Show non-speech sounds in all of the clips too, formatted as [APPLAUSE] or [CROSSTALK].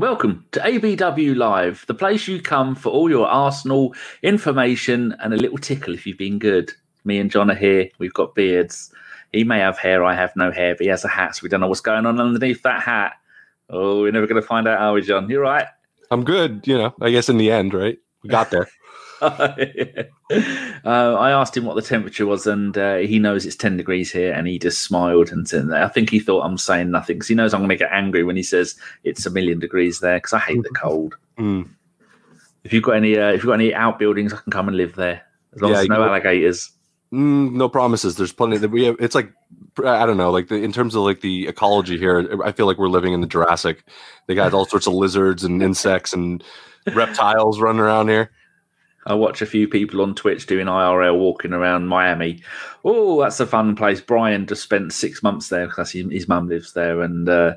And welcome to ABW Live, the place you come for all your Arsenal information and a little tickle if you've been good. Me and Jon are here. We've got beards. He may have hair, I have no hair, but he has a hat, so we don't know what's going on underneath that hat. Oh, we're never going to find out, are we, Jon? You're right. I'm good. You know, I guess in the end, right? We got there. [LAUGHS] uh, I asked him what the temperature was, and uh, he knows it's 10 degrees here, and he just smiled. And said, I think he thought I'm saying nothing because he knows I'm going to get angry when he says it's a million degrees there because I hate the cold. Mm. If you've got any, uh, if you've got any outbuildings, I can come and live there as long Yeah, as no alligators. Mm, no promises. There's plenty that we have. It's like I don't know, like the, in terms of like the ecology here. I feel like we're living in the Jurassic. They got all sorts of lizards and insects and reptiles running around here. I watch a few people on Twitch doing IRL walking around Miami. Oh, that's a fun place. Brian just spent six months there because his, his mum lives there, and uh,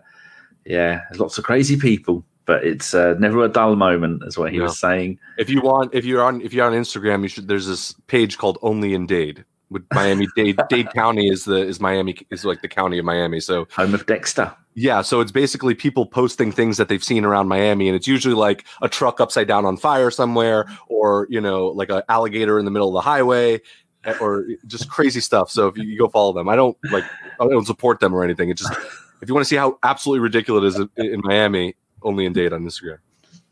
yeah, there's lots of crazy people. But it's uh, never a dull moment, is what he No. was saying. If you want, if you're on, if you're on Instagram, you should. There's this page called Only in Dade. With Miami Dade, [LAUGHS] Dade County is the is Miami is like the county of Miami. So Home of Dexter. Yeah, so it's basically people posting things that they've seen around Miami, and it's usually like a truck upside down on fire somewhere, or you know, like an alligator in the middle of the highway, eh, or just crazy stuff. So if you, go follow them, I don't like, I don't support them or anything. It just if you want to see how absolutely ridiculous it is in, in Miami, only in Dade on Instagram.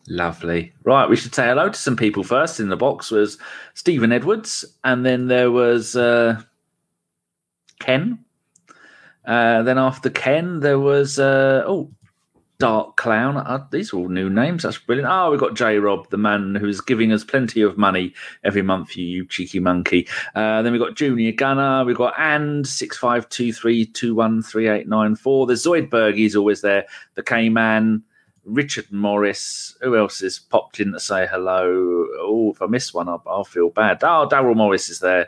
Lovely. Right, we should say hello to some people first. In the box was Stephen Edwards, and then there was uh, Ken. Uh, then after Ken, there was uh, oh, Dark Clown. Uh, these are all new names. That's brilliant. Oh, we've got J Rob, the man who's giving us plenty of money every month. You, cheeky monkey. Uh, then we've got Junior Gunner. We've got and six five two three two one three eight nine four. There's Zoidberg. He's always there. The K Man. Richard Morris. Who else has popped in to say hello? Oh, if I miss one, I'll, I'll feel bad. Oh, Daryl Morris is there.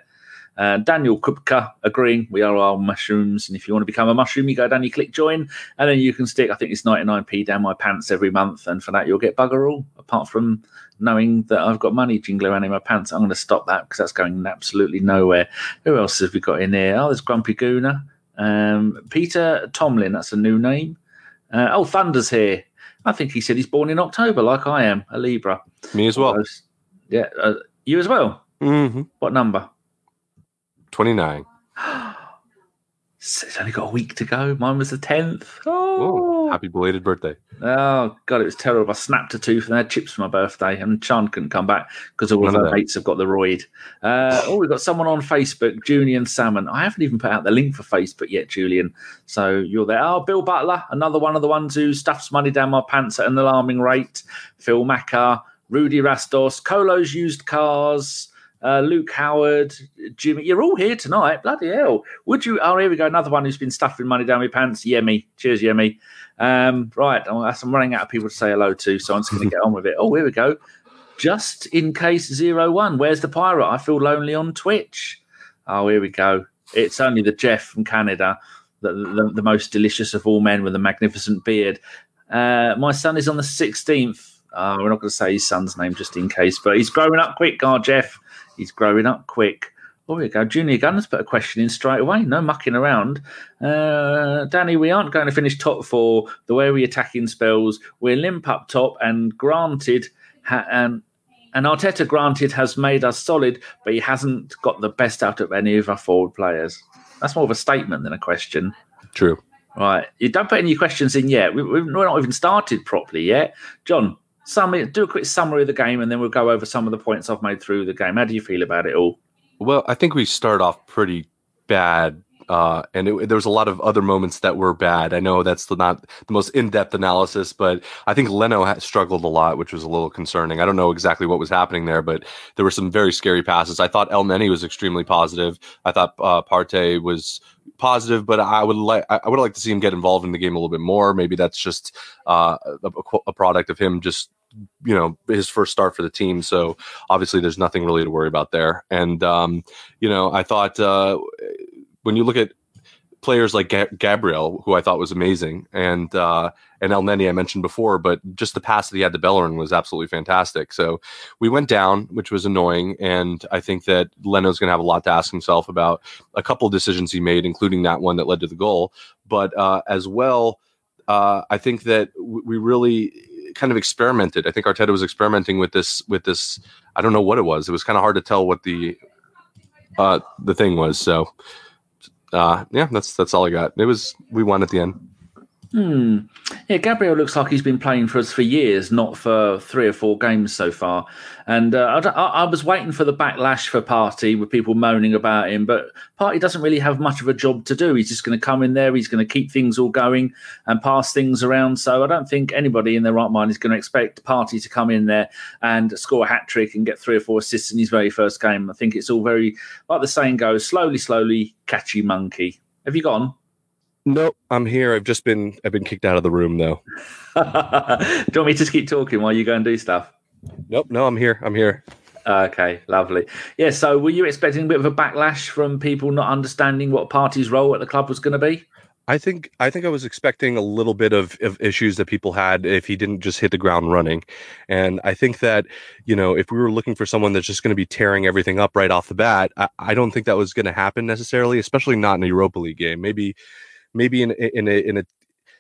Uh, Daniel Kupka agreeing we are all mushrooms. And if you want to become a mushroom, you go down, you click join, and then you can stick, I think it's 99p down my pants every month. And for that, you'll get bugger all, apart from knowing that I've got money jingling around in my pants. I'm going to stop that because that's going absolutely nowhere. Who else have we got in here? Oh, there's Grumpy Gooner. Um, Peter Tomlin, that's a new name. Uh, oh, Thunder's here. I think he said he's born in October, like I am, a Libra. Me as well. Yeah, uh, you as well. Mm-hmm. What number? Twenty nine. It's only got a week to go. Mine was the tenth. Oh, Oh, happy belated birthday! oh god, it was terrible. I snapped a tooth and I had chips for my birthday, and Chan couldn't come back because all of None of her mates have got the roid. Uh, oh, we've got someone on Facebook, Julian Salmon. I haven't even put out the link for Facebook yet, Julian. So you're there. Oh, Bill Butler, another one of the ones who stuffs money down my pants at an alarming rate. Phil Macker, Rudy Rastos, Colo's used cars. Uh, Luke Howard, Jimmy, you're all here tonight. Bloody hell. Would you? Oh, here we go. Another one who's been stuffing money down my pants. Yemi. Cheers, Yemi. Um, right. I'm, running out of people to say hello to, so I'm just going to get on with it. Oh, here we go. Just in case zero one. Where's the pirate? I feel lonely on Twitch. Oh, here we go. It's only the Jeff from Canada, the, the, the most delicious of all men with a magnificent beard. Uh, my son is on the 16th. Uh, we're not going to say his son's name just in case, but he's growing up quick, oh, Jeff. He's growing up quick. Oh, here we go. Junior Gunners put a question in straight away. No mucking around. Uh, Danny, we aren't going to finish top four the way we attacking spells. We're limp up top, and granted, ha- and and Arteta, granted, has made us solid, but he hasn't got the best out of any of our forward players. That's more of a statement than a question. True. Right. You don't put any questions in yet. We, we- we're not even started properly yet. John, summary, do a quick summary of the game and then we'll go over some of the points I've made through the game. How do you feel about it all? Well, I think we start off pretty bad, uh, and it, there was a lot of other moments that were bad. I know that's the, not the most in-depth analysis, but I think Leno struggled a lot, which was a little concerning. I don't know exactly what was happening there, but there were some very scary passes. I thought Elneny was extremely positive. I thought uh, Partey was positive, but I would like I would like to see him get involved in the game a little bit more. Maybe that's just uh, a, a product of him just you know his first start for the team so obviously there's nothing really to worry about there and um you know i thought uh when you look at players like Ga- Gabriel, who I thought was amazing, and uh, and Elneny I mentioned before, but just the pass that he had to Bellerin was absolutely fantastic. So we went down, which was annoying, and I think that Leno's going to have a lot to ask himself about a couple of decisions he made, including that one that led to the goal, but uh, as well. uh, I think that w- we really kind of experimented. I think Arteta was experimenting with this with this. I don't know what it was. It was kind of hard to tell what the uh, the thing was. So uh, yeah, that's that's all I got. It was we won at the end. Hmm. Yeah, Gabriel looks like he's been playing for us for years, not for three or four games so far. And uh, I, I, was waiting for the backlash for Partey with people moaning about him, but Partey doesn't really have much of a job to do. He's just going to come in there, he's going to keep things all going and pass things around. So I don't think anybody in their right mind is going to expect Partey to come in there and score a hat trick and get three or four assists in his very first game. I think it's all very, like the saying goes, slowly, slowly, catchy monkey. Have you gone? Nope, I'm here. I've just been I've been kicked out of the room though. [LAUGHS] do you want me to just keep talking while you go and do stuff? Nope, no, I'm here. I'm here. Okay, lovely. Yeah, so were you expecting a bit of a backlash from people not understanding what Partey's role at the club was going to be? I think I think I was expecting a little bit of, of issues that people had if he didn't just hit the ground running, and I think that you know if we were looking for someone that's just going to be tearing everything up right off the bat, I, I don't think that was going to happen necessarily, especially not in a Europa League game. Maybe maybe in in a in a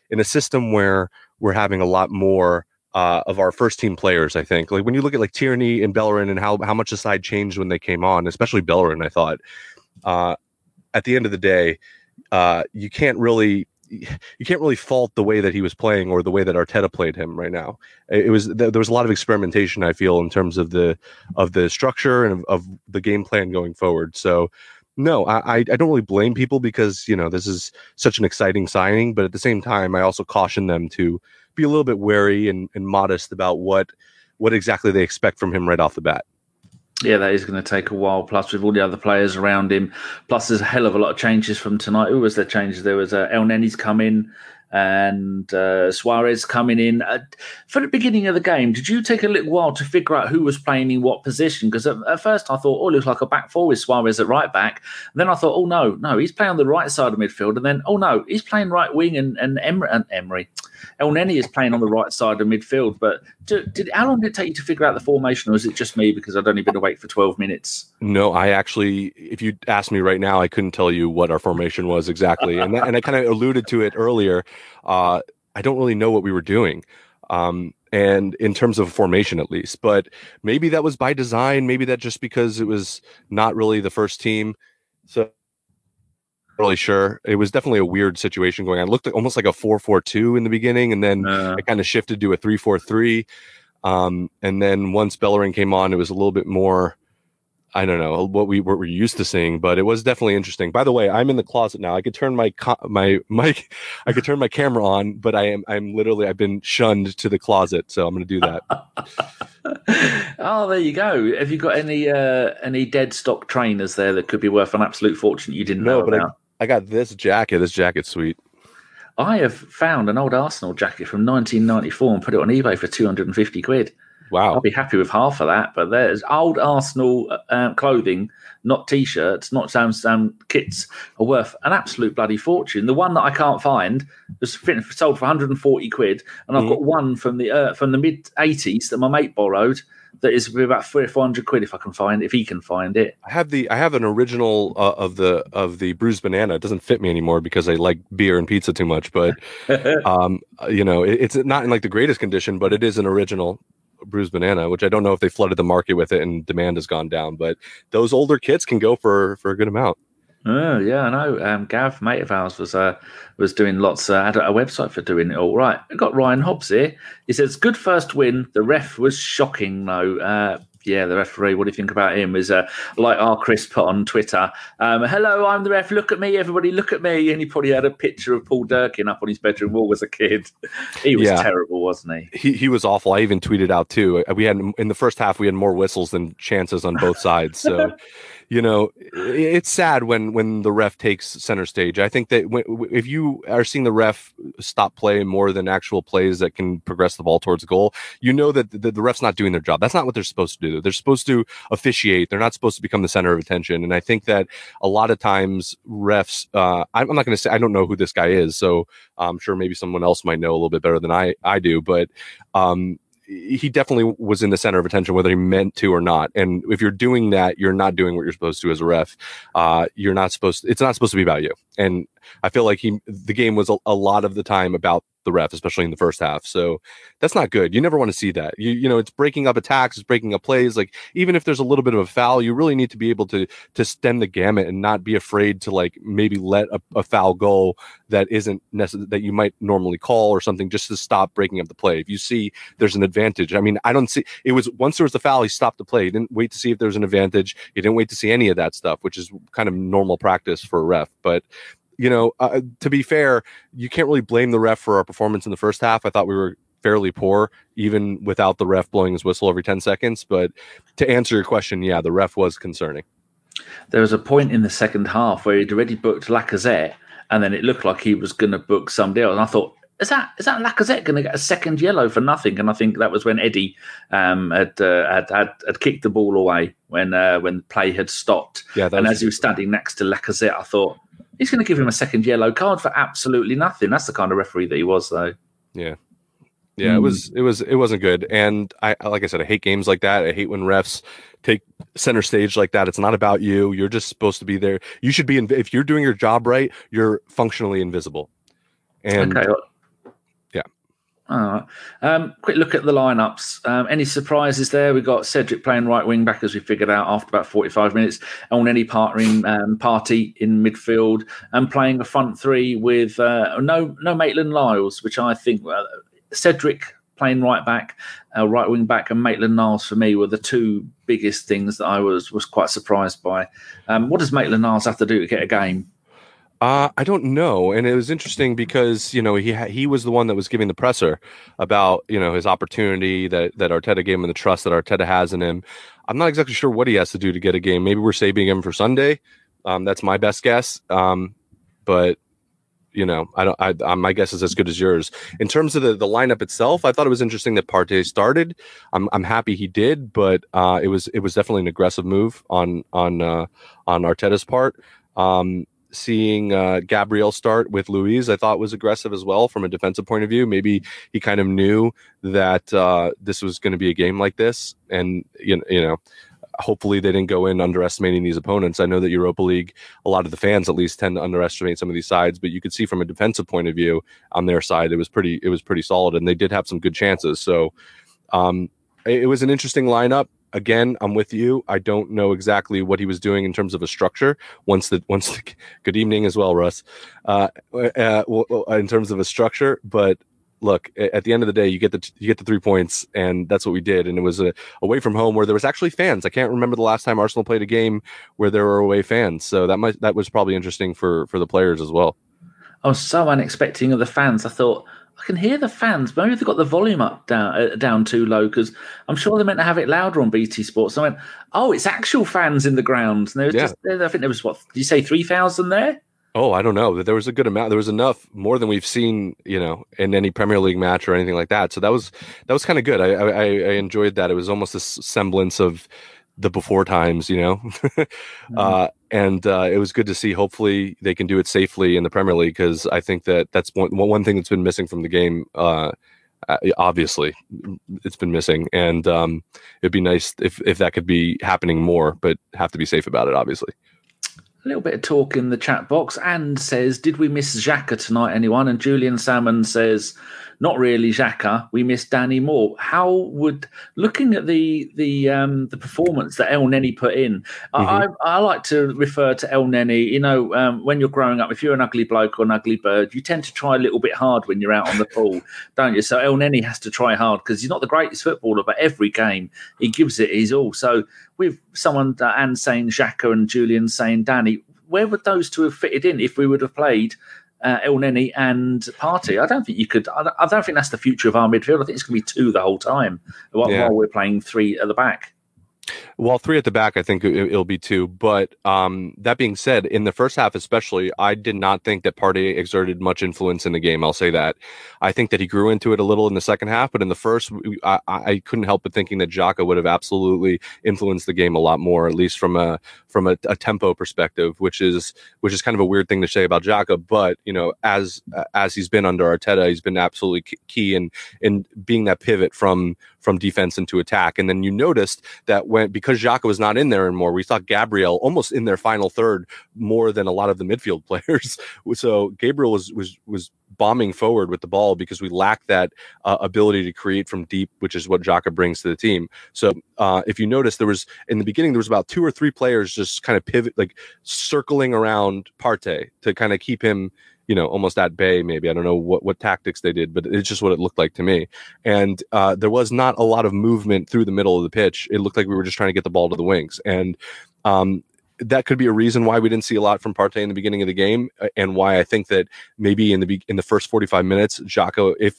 in a system where we're having a lot more uh, of our first team players. I think like when you look at like Tierney and Bellerin and how how much the side changed when they came on, especially Bellerin. I thought uh, at the end of the day, uh, you can't really you can't really fault the way that he was playing or the way that Arteta played him right now. It was there was a lot of experimentation I feel in terms of the of the structure and of, of the game plan going forward. So no, I, I don't really blame people because you know this is such an exciting signing, but at the same time, I also caution them to be a little bit wary and, and modest about what what exactly they expect from him right off the bat. Yeah, that is going to take a while. Plus, with all the other players around him, plus there's a hell of a lot of changes from tonight. Who was there changes? There was uh, Elneny's come in and uh, Soares coming in. Uh, for the beginning of the game, did you take a little while to figure out who was playing in what position? Because at, at, first I thought, oh, it looks like a back four with Soares at right back. And then I thought, oh, no, no, he's playing on the right side of midfield. And then, oh, no, he's playing right wing and, and, Emery, and Emery. Elneny is playing on the right side of midfield. But did, did, how long did it take you to figure out the formation, or is it just me because I'd only been awake for 12 minutes? No, I actually, if you asked me right now, I couldn't tell you what our formation was exactly. And, that, and I kind of alluded to it earlier. Uh, I don't really know what we were doing. Um, and in terms of formation at least but maybe that was by design maybe that just because it was not really the first team so really sure. It was definitely a weird situation going on. It looked almost like a 4-4-2 in the beginning, and then uh, it kind of shifted to a 3-4-3. Um, and then once Bellerin came on, it was a little bit more. I don't know what we what we're used to seeing, but it was definitely interesting. By the way, I'm in the closet now. I could turn my my [LAUGHS] mic, I could turn my camera on, but I am I'm literally I've been shunned to the closet, so I'm going to do that. [LAUGHS] oh, there you go. Have you got any uh, any dead stock trainers there that could be worth an absolute fortune you didn't no, know about? I got this jacket. This jacket's sweet. I have found an old Arsenal jacket from 1994 and put it on eBay for 250 quid. Wow. I'll be happy with half of that. But there's old Arsenal uh, clothing, not t shirts, not some, some kits, are worth an absolute bloody fortune. The one that I can't find was sold for 140 quid. And I've mm. got one from the uh, from the mid 80s that my mate borrowed that is about three or four hundred quid if I can find if he can find it. I have the I have an original uh, of the of the bruised banana. It doesn't fit me anymore because I like beer and pizza too much. But [LAUGHS] um, you know, it, it's not in like the greatest condition, but it is an original bruised banana, which I don't know if they flooded the market with it and demand has gone down. But those older kits can go for for a good amount. Oh yeah, I know. Um, Gav, mate of ours, was uh, was doing lots. Uh, had a website for doing it all. Right, we got Ryan Hobbs here. He says, "Good first win. The ref was shocking, though. Uh, yeah, the referee. What do you think about him? Is uh, like our Chris put on Twitter. Um, Hello, I'm the ref. Look at me, everybody. Look at me. And he probably had a picture of Paul Durkin up on his bedroom wall as a kid. [LAUGHS] He was yeah. terrible, wasn't he? He he was awful. I even tweeted out too. We had in the first half we had more whistles than chances on both sides. So. [LAUGHS] you know, it's sad when when the ref takes center stage. I think that if you are seeing the ref stop play more than actual plays that can progress the ball towards goal, you know that the, the ref's not doing their job. That's not what they're supposed to do. They're supposed to officiate. They're not supposed to become the center of attention. And I think that a lot of times refs, uh, I'm not going to say I don't know who this guy is, so I'm sure maybe someone else might know a little bit better than I I do, but um, he definitely was in the center of attention, whether he meant to or not. And if you're doing that, you're not doing what you're supposed to as a ref. Uh, you're not supposed. To, it's not supposed to be about you. And I feel like he, the game was a, a lot of the time about the ref, especially in the first half. So that's not good. You never want to see that. You you know, it's breaking up attacks, it's breaking up plays. Like even if there's a little bit of a foul, you really need to be able to to stem the gamut and not be afraid to like maybe let a, a foul go that isn't necessary that you might normally call or something just to stop breaking up the play. If you see there's an advantage, I mean, I don't see it was once there was the foul, he stopped the play. He didn't wait to see if there was an advantage. He didn't wait to see any of that stuff, which is kind of normal practice for a ref. But you know, uh, to be fair, you can't really blame the ref for our performance in the first half. I thought we were fairly poor, even without the ref blowing his whistle every 10 seconds. But to answer your question, yeah, the ref was concerning. There was a point in the second half where he'd already booked Lacazette, and then it looked like he was going to book somebody else. And I thought, is that is that Lacazette going to get a second yellow for nothing? And I think that was when Eddie um, had, uh, had, had had kicked the ball away when uh, when play had stopped. Yeah, and as he was standing next to Lacazette, I thought he's going to give him a second yellow card for absolutely nothing. That's the kind of referee that he was, though. Yeah, yeah, mm. it was it was it wasn't good. And I like I said, I hate games like that. I hate when refs take center stage like that. It's not about you. You're just supposed to be there. You should be in, if you're doing your job right, you're functionally invisible. And okay. All right. Um, quick look at the lineups. Um, any surprises there? We've got Cedric playing right wing back, as we figured out after about 45 minutes. Elneny partnering um, Partey in midfield and playing a front three with uh, no no Maitland Niles, which I think uh, Cedric playing right back, uh, right wing back, and Maitland Niles for me were the two biggest things that I was was quite surprised by. Um, what does Maitland Niles have to do to get a game? Uh, I don't know, and it was interesting because you know he ha- he was the one that was giving the presser about you know his opportunity that that Arteta gave him and the trust that Arteta has in him. I'm not exactly sure what he has to do to get a game. Maybe we're saving him for Sunday. Um, that's my best guess. Um, but you know, I don't. I, I, my guess is as good as yours. In terms of the, the lineup itself, I thought it was interesting that Partey started. I'm I'm happy he did, but uh, it was it was definitely an aggressive move on on uh, on Arteta's part. Um, seeing uh, Gabriel start with Luiz, I thought was aggressive as well from a defensive point of view. Maybe he kind of knew that uh, this was going to be a game like this, and you you know, hopefully they didn't go in underestimating these opponents. I know that Europa League, a lot of the fans at least tend to underestimate some of these sides, but you could see from a defensive point of view on their side, it was pretty, it was pretty solid, and they did have some good chances. So. Um, it was an interesting lineup again, I'm with you. I don't know exactly what he was doing in terms of a structure. Once the once the, [LAUGHS] good evening as well, Russ. Uh, uh, in terms of a structure, but look, at the end of the day, you get the you get the three points, and that's what we did. And it was a away from home where there was actually fans. I can't remember the last time Arsenal played a game where there were away fans. So that might that was probably interesting for for the players as well. I was so unexpecting of the fans. I thought I can hear the fans. Maybe they've got the volume up down uh, down too low because I'm sure they're meant to have it louder on BT Sports. So I went, oh, it's actual fans in the ground. And there was yeah. just, I think there was what? Did you say three thousand there? Oh, I don't know. There was a good amount. There was enough, more than we've seen, you know, in any Premier League match or anything like that. So that was that was kind of good. I, I, I enjoyed that. It was almost a semblance of the before times, you know. [LAUGHS] mm-hmm. uh, and uh, it was good to see. Hopefully, they can do it safely in the Premier League because I think that that's one one thing that's been missing from the game. Uh, uh, obviously, it's been missing, and um, it'd be nice if if that could be happening more, but have to be safe about it, obviously. A little bit of talk in the chat box. and says, "Did we miss Xhaka tonight? Anyone?" And Julian Salmon says, not really Xhaka. We missed Danny Moore. How would looking at the the um, the performance that Elneny put in? Mm-hmm. I, I like to refer to Elneny. You know, um, when you're growing up, if you're an ugly bloke or an ugly bird, you tend to try a little bit hard when you're out on the pool, [LAUGHS] don't you? So Elneny has to try hard because he's not the greatest footballer, but every game he gives it his all. So with someone uh, and saying Xhaka and Julian saying Danny, where would those two have fitted in if we would have played uh, Elneny and Partey. I don't think you could. I don't think that's the future of our midfield. I think it's going to be two the whole time while, yeah. while we're playing three at the back. Well, three at the back, I think it, will be two. But um, that being said, in the first half, especially, I did not think that Partey exerted much influence in the game. I'll say that. I think that he grew into it a little in the second half, but in the first, I, I couldn't help but thinking that Xhaka would have absolutely influenced the game a lot more, at least from a from a, a tempo perspective, which is which is kind of a weird thing to say about Xhaka. But you know, as as he's been under Arteta, he's been absolutely key in in being that pivot from from defense into attack. And then you noticed that when because Xhaka was not in there anymore, we saw Gabriel almost in their final third more than a lot of the midfield [LAUGHS] players. so Gabriel was was was bombing forward with the ball because we lack that uh, ability to create from deep, which is what Xhaka brings to the team. So uh, if you notice, there was in the beginning there was about two or three players just kind of pivot, like circling around Partey to kind of keep him you know, almost at bay. Maybe I don't know what what tactics they did, but it's just what it looked like to me. And uh, there was not a lot of movement through the middle of the pitch. It looked like we were just trying to get the ball to the wings. And um, that could be a reason why we didn't see a lot from Partey in the beginning of the game, uh, and why I think that maybe in the in the first forty five minutes, Xhaka, if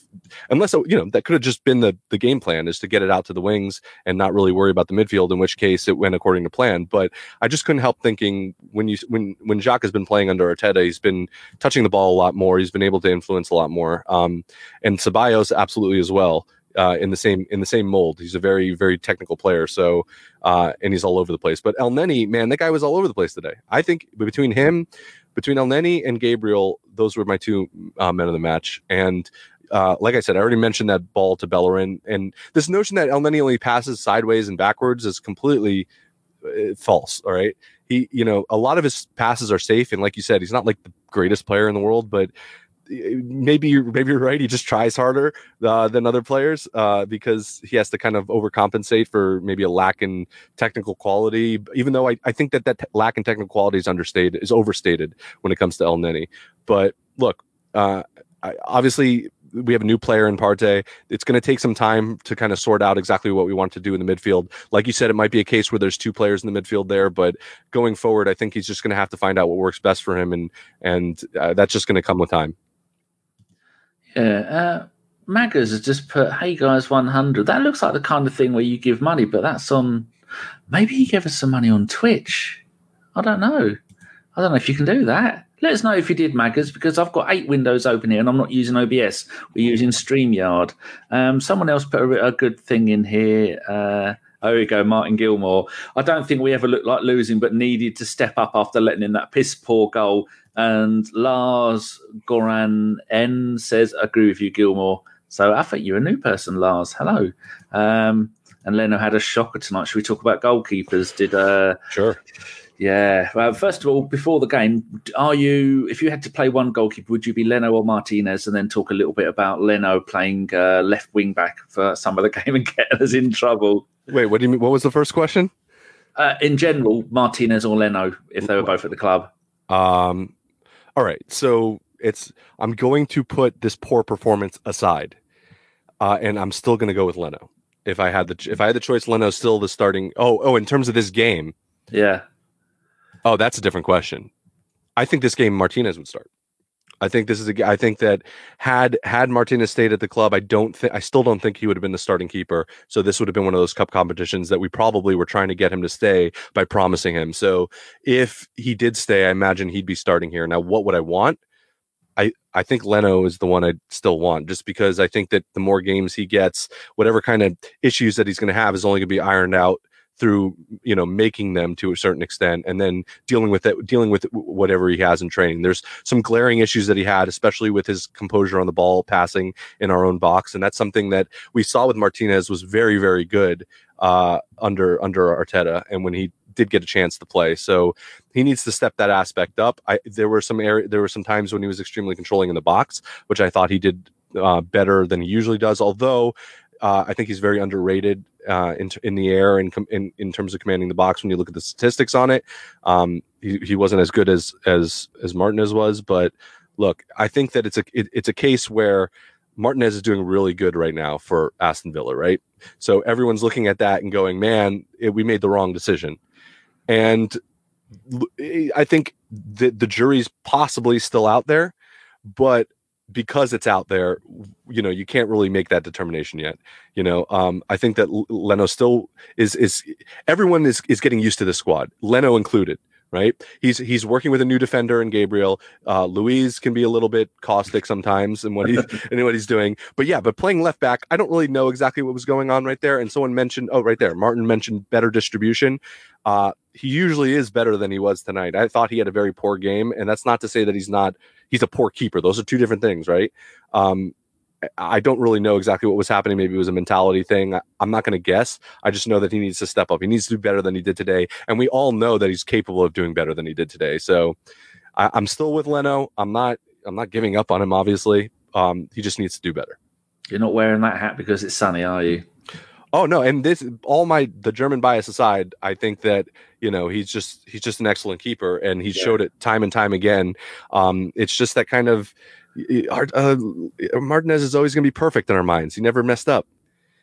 unless you know that could have just been the the game plan is to get it out to the wings and not really worry about the midfield. In which case, it went according to plan. But I just couldn't help thinking when you when when Xhaka has been playing under Arteta, he's been touching the ball a lot more. He's been able to influence a lot more, um, and Ceballos absolutely as well uh, in the same in the same mold. He's a very very technical player. So uh, and he's all over the place. But Elneny, man, that guy was all over the place today. I think between him, between Elneny and Gabriel, those were my two uh, men of the match. And uh, like I said, I already mentioned that ball to Bellerin, and this notion that Elneny only passes sideways and backwards is completely uh, false. All right, he, you know, a lot of his passes are safe, and like you said, he's not like the greatest player in the world, but maybe you're maybe you're right. He just tries harder uh, than other players uh, because he has to kind of overcompensate for maybe a lack in technical quality. Even though I, I think that that lack in technical quality is understated, is overstated when it comes to Elneny. But look, uh, I, obviously we have a new player in Partey. It's going to take some time to kind of sort out exactly what we want to do in the midfield. Like you said, it might be a case where there's two players in the midfield there, but going forward, I think he's just going to have to find out what works best for him, and and uh, that's just going to come with time. Yeah. Uh, Maggers has just put, hey guys, 100. That looks like the kind of thing where you give money, but that's on. Maybe he gave us some money on Twitch. I don't know. I don't know if you can do that. Let us know if you did, Maggers, because I've got eight windows open here and I'm not using OBS. We're using StreamYard. Um, someone else put a, a good thing in here. Uh, Oh, here we go, Martin Gilmore. I don't think we ever looked like losing, but needed to step up after letting in that piss poor goal and Lars Goran N says, agree with you, Gilmore. So I think you're a new person, Lars. Hello. Um, and Leno had a shocker tonight. Should we talk about goalkeepers? Did uh sure. Yeah. Well, first of all, before the game, are you if you had to play one goalkeeper, would you be Leno or Martinez? And then talk a little bit about Leno playing uh, left wing back for some of the [LAUGHS] game and getting us in trouble. Wait, what do you mean? What was the first question? Uh, in general, Martinez or Leno, if they were both at the club. Um, all right, so it's I'm going to put this poor performance aside, uh, and I'm still going to go with Leno. If I had the if I had the choice, Leno's still the starting. Oh, oh, in terms of this game, yeah. Oh, that's a different question. I think this game Martinez would start. I think this is a. I think that had had Martinez stayed at the club, I don't think. I still don't think he would have been the starting keeper. So this would have been one of those cup competitions that we probably were trying to get him to stay by promising him. So if he did stay, I imagine he'd be starting here. Now, what would I want? I, I think Leno is the one I'd still want just because I think that the more games he gets, whatever kind of issues that he's going to have is only going to be ironed out through you know making them to a certain extent and then dealing with it dealing with whatever he has in training. There's some glaring issues that he had especially with his composure on the ball passing in our own box and that's something that we saw with martinez was very very good uh, under under arteta and when he did get a chance to play. So he needs to step that aspect up. I, there were some area there were some times when he was extremely controlling in the box which i thought he did uh, better than he usually does although uh, I think he's very underrated uh, in in the air and in, in, in terms of commanding the box. When you look at the statistics on it, um, he, he wasn't as good as as as Martinez was. But look, I think that it's a it, it's a case where Martinez is doing really good right now for Aston Villa, right? So everyone's looking at that and going, "Man, it, we made the wrong decision." And I think the the jury's possibly still out there, but because it's out there, you know, you can't really make that determination yet. You know, um, I think that Leno still is is everyone is is getting used to the squad, Leno included. Right, he's he's working with a new defender in Gabriel. Uh, Luiz can be a little bit caustic sometimes in what he's [LAUGHS] in what he's doing, but yeah, but playing left back, I don't really know exactly what was going on right there. And someone mentioned, oh, right there, Martin mentioned better distribution. Uh, he usually is better than he was tonight. I thought he had a very poor game, and that's not to say that he's not he's a poor keeper. Those are two different things, right? Um, I don't really know exactly what was happening. Maybe it was a mentality thing. I'm not going to guess. I just know that he needs to step up. He needs to do better than he did today. And we all know that he's capable of doing better than he did today. So I, am still with Leno. I'm not. I'm not giving up on him. Obviously, um, he just needs to do better. You're not wearing that hat because it's sunny, are you? Oh no, and this all my the German bias aside, I think that you know he's just he's just an excellent keeper, and he yeah. showed it time and time again. Um, it's just that kind of uh, Martinez is always going to be perfect in our minds. He never messed up.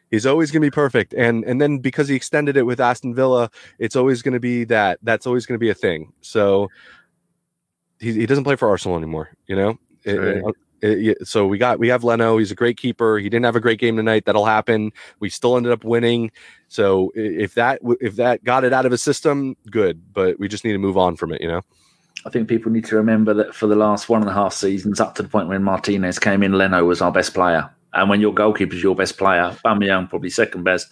He's always going to be perfect, and and then because he extended it with Aston Villa, it's always going to be that. That's always going to be a thing. So he he doesn't play for Arsenal anymore. You know, it, it, so we got we have Leno. He's a great keeper. He didn't have a great game tonight. That'll happen. We still ended up winning. So if that if that got it out of his system, good. But we just need to move on from it. You know. I think people need to remember that for the last one and a half seasons, up to the point when Martinez came in, Leno was our best player. And when your goalkeeper is your best player, Aubameyang probably second best,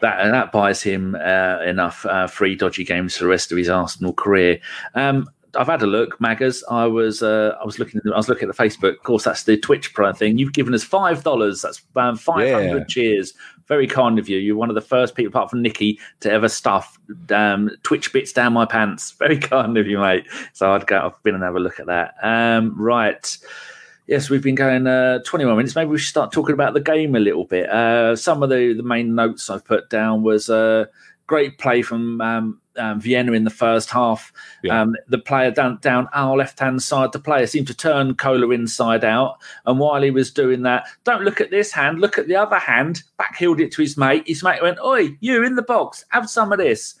that and that buys him uh, enough uh, free dodgy games for the rest of his Arsenal career. Um, I've had a look, Maggers. I was uh, I was looking I was looking at the Facebook. Of course, that's the Twitch Pro thing. You've given us five dollars. That's um, five hundred yeah. cheers. Very kind of you. You're one of the first people, apart from Nikki, to ever stuff um, Twitch bits down my pants. [LAUGHS] Very kind of you, mate. So I'd go. I've been and have a look at that. Um, right. Yes, we've been going uh, 21 minutes. Maybe we should start talking about the game a little bit. Uh, some of the, the main notes I've put down was uh, great play from um, um, Vienna in the first half. Yeah. Um, the player down down our left hand side, the player seemed to turn Kola inside out. And while he was doing that, don't look at this hand, look at the other hand. Backheeled it to his mate. His mate went, "Oi, you in the box? Have some of this."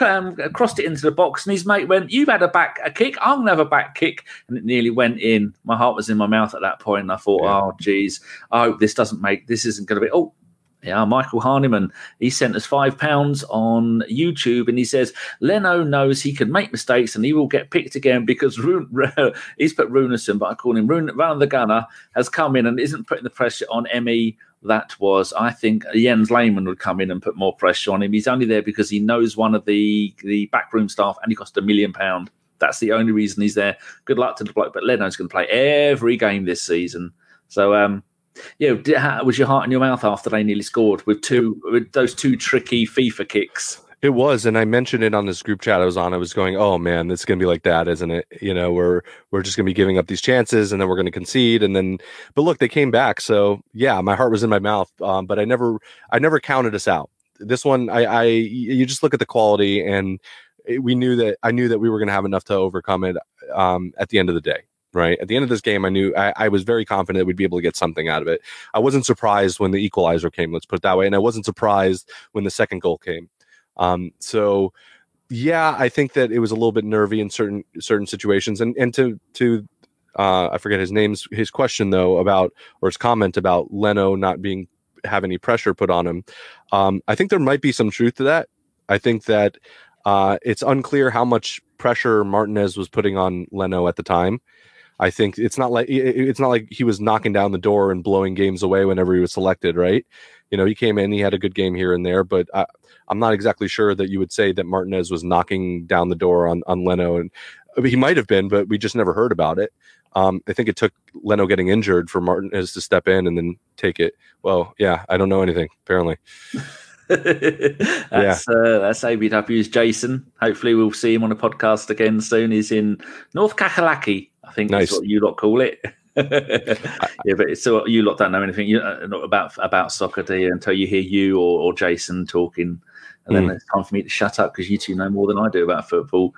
Um, crossed it into the box, and his mate went, "You've had a back a kick. I'm gonna have a back kick," and it nearly went in. My heart was in my mouth at that point, and I thought, yeah. "Oh, geez, I hope this doesn't make this isn't going to be." Oh, yeah, Michael Harniman, he sent us five pounds on YouTube and he says, Leno knows he can make mistakes and he will get picked again because [LAUGHS] Rune, [LAUGHS] he's put Runarsson, but I call him Rune, Run the Gunner, has come in and isn't putting the pressure on ME. That was, I think, Jens Lehmann would come in and put more pressure on him. He's only there because he knows one of the, the backroom staff and he cost a million pound. That's the only reason he's there. Good luck to the bloke, but Leno's going to play every game this season. So, um, yeah, how, was your heart in your mouth after they nearly scored with two with those two tricky FIFA kicks? It was, and I mentioned it on this group chat I was on. I was going, "Oh man, this is gonna be like that, isn't it? You know, we're we're just gonna be giving up these chances, and then we're gonna concede, and then." But look, they came back, so yeah, my heart was in my mouth. Um, but I never, I never counted us out. This one, I, I, you just look at the quality, and we knew that I knew that we were gonna have enough to overcome it. Um, at the end of the day, right? At the end of this game, I knew I, I, was very confident we'd be able to get something out of it. I wasn't surprised when the equalizer came, let's put it that way. And I wasn't surprised when the second goal came. Um, so yeah, I think that it was a little bit nervy in certain certain situations. And and to to uh, I forget his name's his question though about or his comment about Leno not being have any pressure put on him. Um, I think there might be some truth to that. I think that uh, it's unclear how much pressure Martinez was putting on Leno at the time. I think it's not like it's not like he was knocking down the door and blowing games away whenever he was selected, right? You know, he came in, he had a good game here and there, but I, am not exactly sure that you would say that Martinez was knocking down the door on on Leno, and I mean, he might have been, but we just never heard about it. Um, I think it took Leno getting injured for Martinez to step in and then take it. Well, yeah, I don't know anything apparently. [LAUGHS] [LAUGHS] that's yeah. uh, that's ABW's Jason. Hopefully, we'll see him on a podcast again soon. He's in North Kakalaki, I think nice. that's what you lot call it. [LAUGHS] yeah, but so you lot don't know anything you, uh, about about soccer, do you? Until you hear you or, or Jason talking, and then mm. it's time for me to shut up because you two know more than I do about football.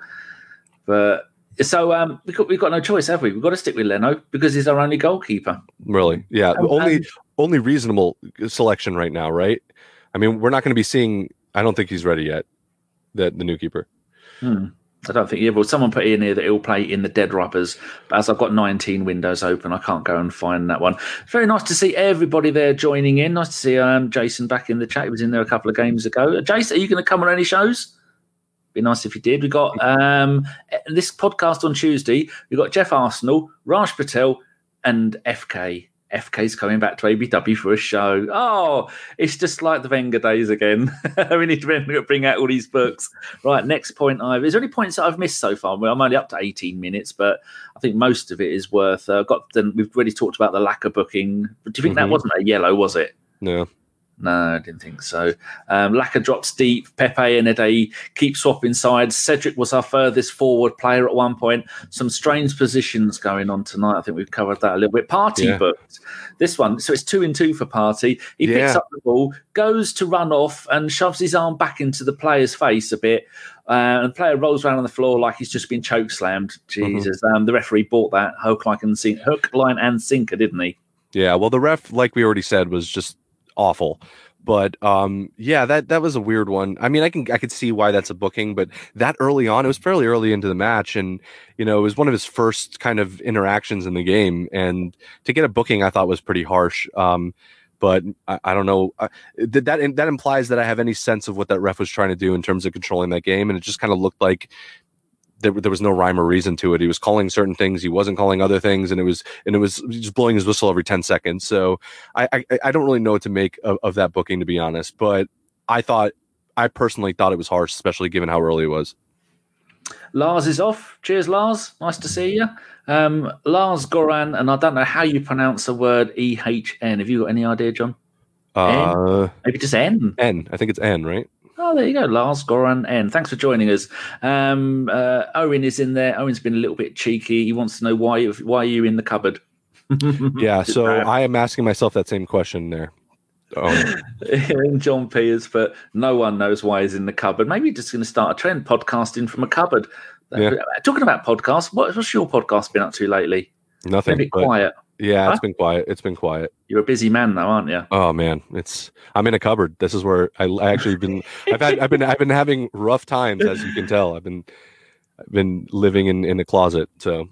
But so um, we got we've got no choice, have we? We've got to stick with Leno because he's our only goalkeeper. Really? Yeah. Um, only um, only reasonable selection right now, right? I mean, we're not going to be seeing. I don't think he's ready yet. That the new keeper. Hmm. I don't think yeah. Well, someone put in here that he'll play in the Dead Rubbers, but as I've got 19 windows open, I can't go and find that one. It's Very nice to see everybody there joining in. Nice to see um, Jason back in the chat. He was in there a couple of games ago. Uh, Jason, are you going to come on any shows? Be nice if you did. We got um, this podcast on Tuesday. We got Jeff Arsenal, Raj Patel, and FK. FK's coming back to ABW for a show. Oh, it's just like the Wenger days again. [LAUGHS] we need to bring out all these books. Right, next point. I've is there any points that I've missed so far? Well, I'm only up to 18 minutes, but I think most of it is worth. Uh, got then we've already talked about the lack of booking. Do you think mm-hmm. that wasn't a yellow? Was it? No. No, I didn't think so. Um, Laka drops deep. Pepe and Ede keep swapping sides. Cedric was our furthest forward player at one point. Some strange positions going on tonight. I think we've covered that a little bit. Partey Yeah. booked this one. So it's two and two for Partey. He picks up the ball, goes to run off, and shoves his arm back into the player's face a bit. Uh, and the player rolls around on the floor like he's just been choke slammed. Mm-hmm. Jesus. Um, the referee bought that hook, line and sink, hook, line, and sinker, didn't he? Yeah, well, the ref, like we already said, was just awful. But um, yeah, that that was a weird one. I mean, I can I could see why that's a booking, but that early on, it was fairly early into the match, and you know, it was one of his first kind of interactions in the game, and to get a booking, I thought was pretty harsh. Um, but I, I don't know. Uh, that that that implies that I have any sense of what that ref was trying to do in terms of controlling that game, and it just kind of looked like there, there was no rhyme or reason to it. He was calling certain things, he wasn't calling other things, and it was and it was just blowing his whistle every ten seconds. So I I, I don't really know what to make of, of that booking, to be honest. But I thought I personally thought it was harsh, especially given how early it was. Lars is off. Cheers, Lars. Nice to see you. Um, Lars Goran, and I don't know how you pronounce the word E H N. Have you got any idea, Jon? Uh, Maybe just N. N. I think it's N, right? Oh, there you go, Lars Goran and Thanks for joining us. Um, uh, Owen is in there. Owen's been a little bit cheeky. He wants to know why you why are you in the cupboard? [LAUGHS] Yeah. So I am asking myself that same question there. And [LAUGHS] John Peters, but no one knows why he's in the cupboard. Maybe you're just going to start a trend podcasting from a cupboard. Yeah. Talking about podcasts, what, what's your podcast been up to lately? Been a nothing. bit quiet. Yeah, Huh? it's been quiet. It's been quiet. You're a busy man, though, aren't you? Oh man, it's I'm in a cupboard. This is where I, I actually been. I've had I've been I've been having rough times, as you can tell. I've been I've been living in in a closet. So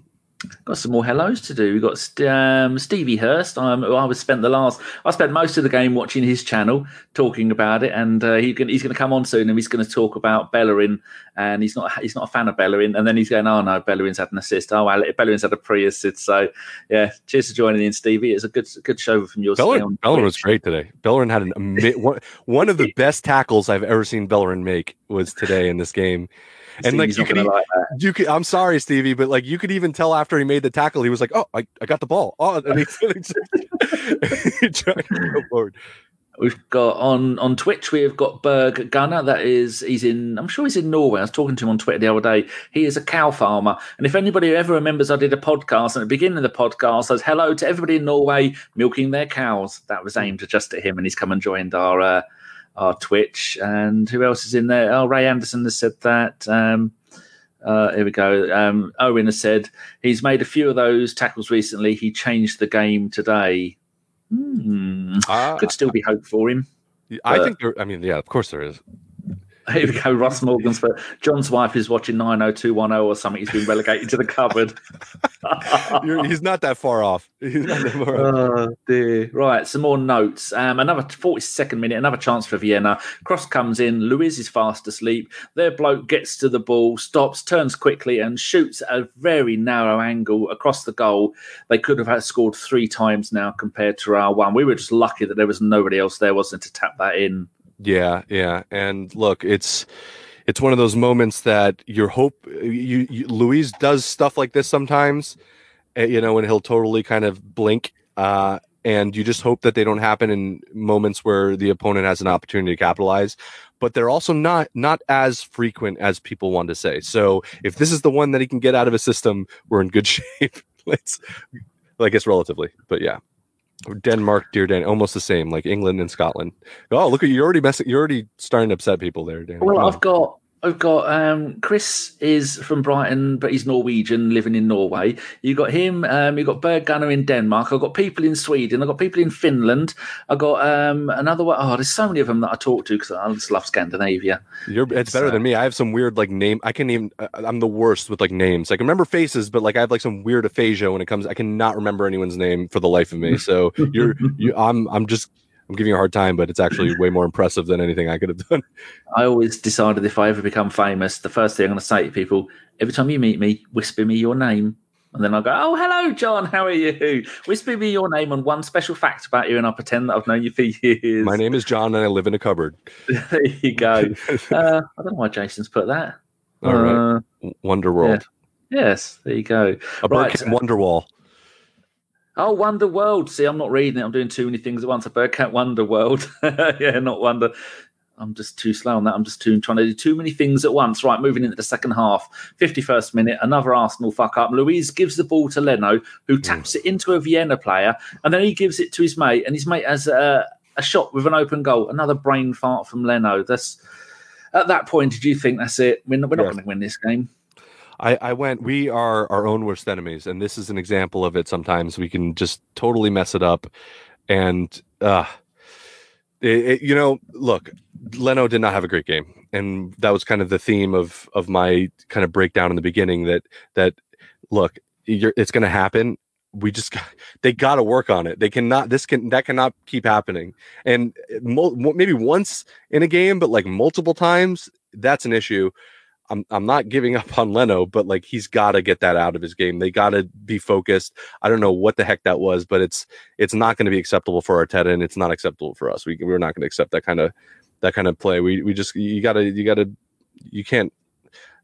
Got some more hellos to do. We've got um, Stevie Hurst. Um, I was spent the last. I spent most of the game watching his channel, talking about it, and uh, he can, he's going to come on soon, and he's going to talk about Bellerin, and he's not he's not a fan of Bellerin, and then he's going, oh no, Bellerin's had an assist. Oh well, Bellerin's had a pre-assist. So yeah, cheers for joining in, Stevie. It's a good good show from your Bellerin, on Bellerin was great today. Bellerin had an [LAUGHS] one, one of the [LAUGHS] best tackles I've ever seen Bellerin make was today in this game. And like you could, like you could, I'm sorry, Stevie, but like you could even tell after he made the tackle, he was like, "Oh, I, I got the ball." Oh, and he, [LAUGHS] [LAUGHS] he tried to go forward. We've got on on Twitch. We've got Berg Gunner. That is, he's in. I'm sure he's in Norway. I was talking to him on Twitter the other day. He is a cow farmer, and if anybody ever remembers, I did a podcast, and at the beginning of the podcast, I says hello to everybody in Norway milking their cows. That was aimed just at him, and he's come and joined our uh, our Twitch. And who else is in there? Oh, Ray Anderson has said that. Um, uh, here we go. Um, Owen has said he's made a few of those tackles recently. He changed the game today. Hmm. Uh, Could still be hope for him. I but- think there. I mean, yeah, of course there is. Here we go. Ross Morgan's but Jon's wife is watching 90210 or something. He's been relegated to the cupboard. [LAUGHS] He's not that far off. He's not that far off. Oh dear. Right, some more notes. Um, another 42nd minute, another chance for Vienna. Cross comes in. Luiz is fast asleep. Their bloke gets to the ball, stops, turns quickly, and shoots at a very narrow angle across the goal. They could have had scored three times now compared to our one. We were just lucky that there was nobody else there, wasn't it, to tap that in. Yeah, yeah. And look, it's it's one of those moments that your hope you, you Luiz does stuff like this sometimes, eh, you know, and he'll totally kind of blink. Uh, and you just hope that they don't happen in moments where the opponent has an opportunity to capitalize. But they're also not not as frequent as people want to say. So if this is the one that he can get out of his system, we're in good [LAUGHS] shape. Let's, I guess, relatively. But yeah. Denmark, dear Dan, almost the same, like England and Scotland. Oh, look at you! You're already messing. You're already starting to upset people there, Dan. Well. I've got I've got um, Chris is from Brighton, but he's Norwegian, living in Norway. You got him. Um, you got Berg Gunner in Denmark. I've got people in Sweden. I've got people in Finland. I've got um, another one. Oh, there's so many of them that I talk to because I just love Scandinavia. You're it's better So- than me. I have some weird like name. I can even. uh, I'm the worst with like names. I can remember faces, but like I have like some weird aphasia when it comes. I cannot remember anyone's name for the life of me. So you're you. I'm I'm just. I'm giving you a hard time, but it's actually [LAUGHS] way more impressive than anything I could have done. I always decided if I ever become famous, the first thing I'm going to say to people every time you meet me, whisper me your name. And then I'll go, oh, hello, John. How are you? Whisper me your name and one special fact about you, and I'll pretend that I've known you for years. My name is John, and I live in a cupboard. [LAUGHS] there you go. [LAUGHS] Uh, I don't know why Jason's put that. All right, Uh, Wonder World, yes, there you go. a right. Wonderwall. Oh, Wonder World. See, I'm not reading it. I'm doing too many things at once. I better count Wonder World. [LAUGHS] yeah, not Wonder. I'm just too slow on that. I'm just too trying to do too many things at once. Right, moving into the second half, 51st minute, another Arsenal fuck up. Luiz gives the ball to Leno, who taps it into a Vienna player, and then he gives it to his mate, and his mate has a, a shot with an open goal. Another brain fart from Leno. That's at that point. Did you think that's it? We're not, we're not going to win this game. I, I went, we are our own worst enemies. And this is an example of it. Sometimes we can just totally mess it up. And, uh, it, it, you know, look, Leno did not have a great game, and that was kind of the theme of of my kind of breakdown in the beginning. That that look, it's going to happen. We just got, they got to work on it. They cannot. This can that cannot keep happening. And maybe once in a game, but like multiple times, that's an issue. I'm I'm not giving up on Leno, but like he's got to get that out of his game. They got to be focused. I don't know what the heck that was, but it's it's not going to be acceptable for Arteta, and it's not acceptable for us. We we're not going to accept that kind of that kind of play. We we just you gotta you gotta you can't.